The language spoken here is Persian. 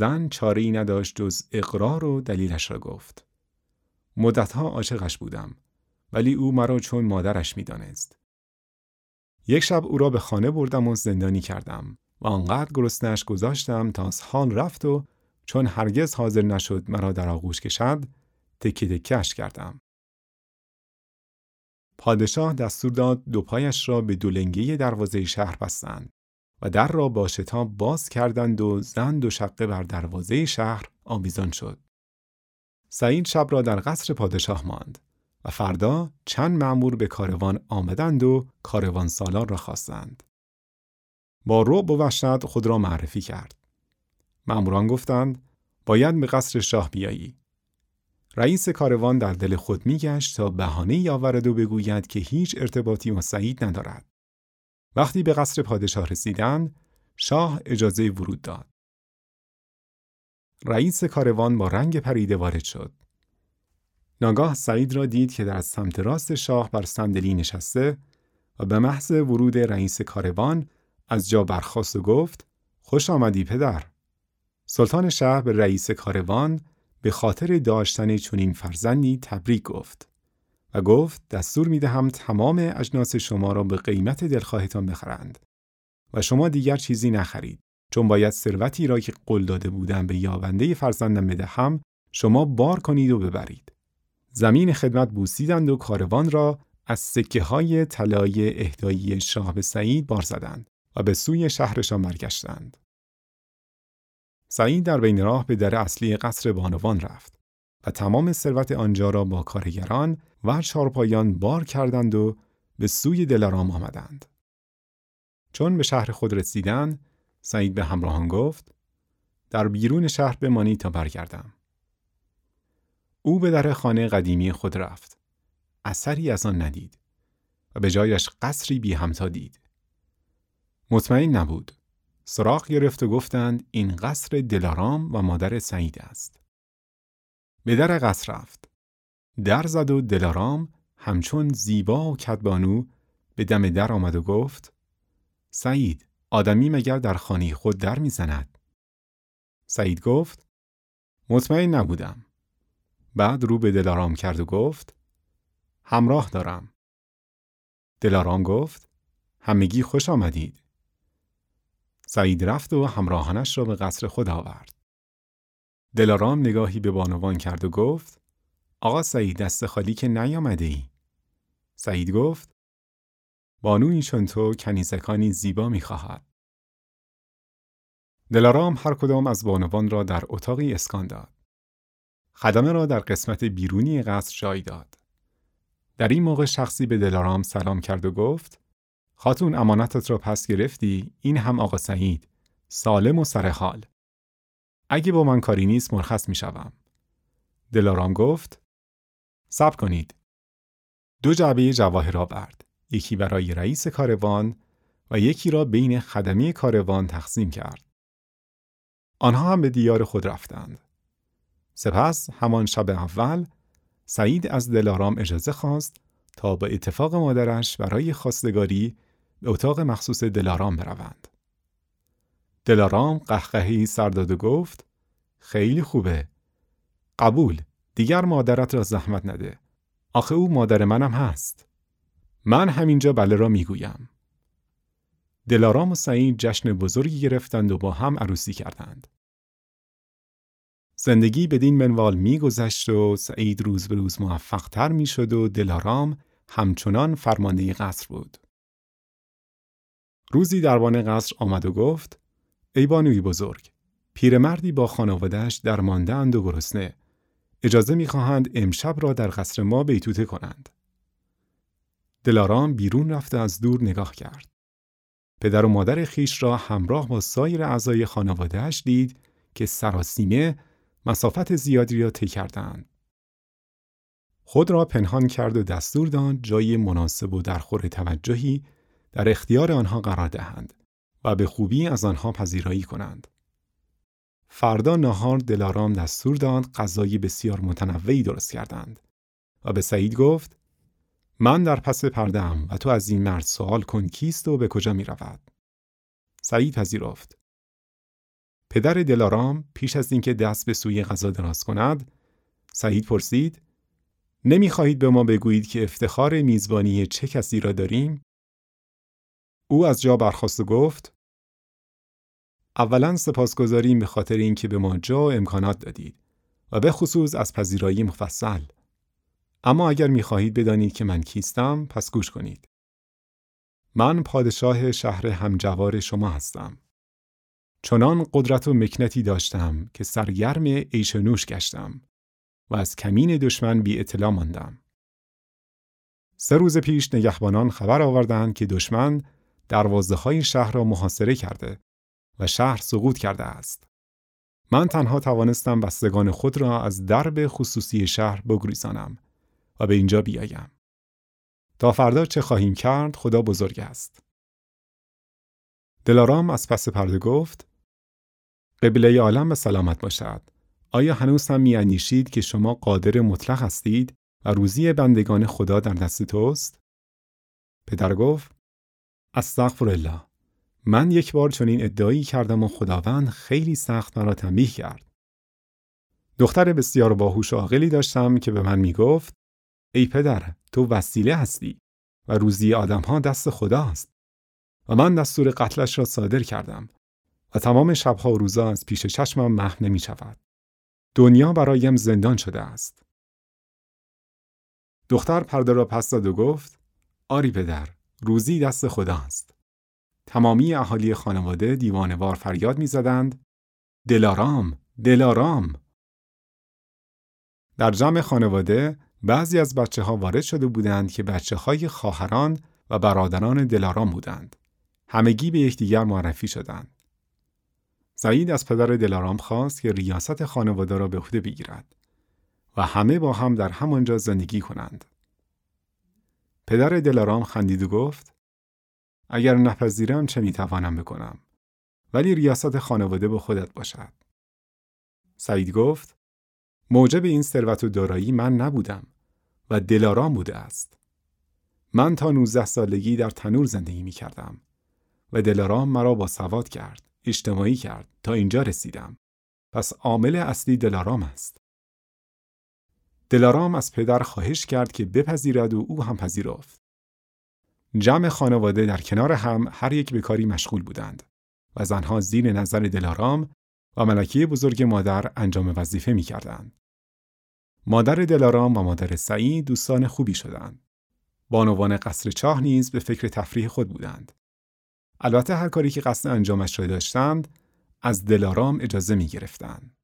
زن چاره ای نداشت جز اقرار و دلیلش را گفت. مدتها عاشقش بودم ولی او مرا چون مادرش می‌دانست. یک شب او را به خانه بردم و زندانی کردم و آنقدر گرسنش گذاشتم تا از حال رفت و چون هرگز حاضر نشد مرا در آغوش کشد تکه تکش کردم. پادشاه دستور داد دو پایش را به دولنگی دروازه شهر بستند و در را با شتاب باز کردند و زن دو شقه بر دروازه شهر آویزان شد. سعید شب را در قصر پادشاه ماند و فردا چند مأمور به کاروان آمدند و کاروان سالار را خواستند. با رعب و وحشت خود را معرفی کرد. مأموران گفتند باید به قصر شاه بیایی. رئیس کاروان در دل خود میگشت تا بهانه آورد و بگوید که هیچ ارتباطی با سعید ندارد. وقتی به قصر پادشاه رسیدند، شاه اجازه ورود داد. رئیس کاروان با رنگ پریده وارد شد. ناگاه سعید را دید که در سمت راست شاه بر صندلی نشسته و به محض ورود رئیس کاروان از جا برخاست و گفت خوش آمدی پدر. سلطان شهر به رئیس کاروان به خاطر داشتن چنین فرزندی تبریک گفت و گفت دستور می دهم تمام اجناس شما را به قیمت دلخواهتان بخرند و شما دیگر چیزی نخرید چون باید ثروتی را که قول داده بودم به یابنده فرزندم بدهم شما بار کنید و ببرید زمین خدمت بوسیدند و کاروان را از سکه های طلای اهدایی شاه سعید بار زدند و به سوی شهرشان برگشتند. سعید در بین راه به در اصلی قصر بانوان رفت و تمام ثروت آنجا را با کارگران و چارپایان بار کردند و به سوی دلارام آمدند. چون به شهر خود رسیدند، سعید به همراهان گفت: در بیرون شهر بمانی تا برگردم. او به در خانه قدیمی خود رفت. اثری از آن ندید و به جایش قصری بی همتا دید. مطمئن نبود. سراغ گرفت و گفتند این قصر دلارام و مادر سعید است. به در قصر رفت. در زد و دلارام همچون زیبا و کدبانو به دم در آمد و گفت سعید آدمی مگر در خانه خود در می‌زند؟ سعید گفت مطمئن نبودم. بعد رو به دلارام کرد و گفت همراه دارم. دلارام گفت همگی خوش آمدید. سعید رفت و همراهانش را به قصر خود آورد. دلارام نگاهی به بانوان کرد و گفت آقا سعید دست خالی که نیامده ای سعید گفت بانوی چون تو کنیزکانی زیبا می‌خواهد. دلارام هر کدام از بانوان را در اتاقی اسکان داد. خدمه را در قسمت بیرونی قصر جای داد. در این موقع شخصی به دلارام سلام کرد و گفت خاتون امانتت را پس گرفتی؟ این هم آقا سعید. سالم و سرحال اگه با من کاری نیست مرخص می شوم. دلارام گفت صبر کنید دو جعبه جواهر آورد یکی برای رئیس کاروان و یکی را بین خدمی کاروان تقسیم کرد آنها هم به دیار خود رفتند سپس همان شب اول سعید از دلارام اجازه خواست تا به اتفاق مادرش برای خواستگاری به اتاق مخصوص دلارام بروند. دلارام قهقهی سرداد و گفت خیلی خوبه. قبول. دیگر مادرت را زحمت نده. آخه او مادر منم هست. من همینجا بله را می‌گویم. دلارام و سعید جشن بزرگی گرفتند و با هم عروسی کردند. زندگی بدین منوال میگذشت و سعید روز به روز موفقتر می‌شد و دلارام همچنان فرمانده قصر بود. روزی دربان قصر آمد و گفت ای بانوی بزرگ پیرمردی با خانوادهش در اند و گرسنه اجازه می‌خواهند امشب را در قصر ما بیتوته کنند. دلارام بیرون رفته از دور نگاه کرد. پدر و مادر خیش را همراه با سایر اعضای خانوادهش دید که سراسیمه مسافت زیادی را طی. خود را پنهان کرد و دستور داد جای مناسب و درخور توجهی در اختیار آنها قرار دهند و به خوبی از آنها پذیرایی کنند. فردا نهار دلارام دستور داد غذای بسیار متنوعی درست کردند و به سعید گفت من در پس پرده و تو از این مرد سوال کن کیست و به کجا می رود. سعید پذیرفت. پدر دلارام پیش از اینکه دست به سوی غذا دراز کند سعید پرسید نمی‌خواهید به ما بگویید که افتخار میزبانی چه کسی را داریم او از جا برخواست و گفت اولا سپاسگزاریم به خاطر اینکه به ما جا امکانات دادید و به خصوص از پذیرایی مفصل. اما اگر می‌خواهید بدانید که من کیستم پس گوش کنید. من پادشاه شهر همجوار شما هستم. چنان قدرت و مکنتی داشتم که سرگرم عیش نوش گشتم و از کمین دشمن بی اطلاع ماندم. سه روز پیش نگهبانان خبر آوردند که دشمن دروازه های شهر را محاصره کرده و شهر سقوط کرده است. من تنها توانستم بستگان خود را از درب خصوصی شهر بگریزانم و به اینجا بیایم. تا فردا چه خواهیم کرد خدا بزرگ است. دلارام از پس پرده گفت قبله عالم به سلامت باشد. آیا هنوز هم که شما قادر مطلق هستید و روزی بندگان خدا در دست توست؟ پدر گفت استغفر الله من یک بار چنین ادعایی کردم و خداوند خیلی سخت مرا تنبیه کرد. دختر بسیار باهوش و عاقلی داشتم که به من می گفت ای پدر تو وسیله هستی و روزی آدمها دست خداست و من دستور قتلش را صادر کردم و تمام شبها و روزا از پیش چشمم محو نمی شود. دنیا برایم زندان شده است. دختر پرده را پس داد و گفت آری پدر روزی دست خداست. تمامی اهالی خانواده دیوانوار فریاد می‌زدند دلارام دلارام در جمع خانواده بعضی از بچه ها وارد شده بودند که بچه های خواهران و برادران دلارام بودند. همگی به یکدیگر معرفی شدند. سعید از پدر دلارام خواست که ریاست خانواده را به عهده بگیرد و همه با هم در همانجا زندگی کنند. پدر دلارام خندید و گفت اگر نپذیرم چه می‌توانم بکنم ولی ریاست خانواده به خودت باشد. سعید گفت موجب این ثروت و دارایی من نبودم و دلارام بوده است. من تا 19 سالگی در تنور زندگی می کردم و دلارام مرا با سواد کرد. اجتماعی کرد تا اینجا رسیدم. پس عامل اصلی دلارام است. دلارام از پدر خواهش کرد که بپذیرد و او هم پذیرفت. جمع خانواده در کنار هم هر یک به کاری مشغول بودند و زنها زیر نظر دلارام و ملکه بزرگ مادر انجام وظیفه می کردند. مادر دلارام و مادر سعید دوستان خوبی شدند. بانوان قصر چاه نیز به فکر تفریح خود بودند. البته هر کاری که قصد انجامش را داشتند از دلارام اجازه می گرفتند.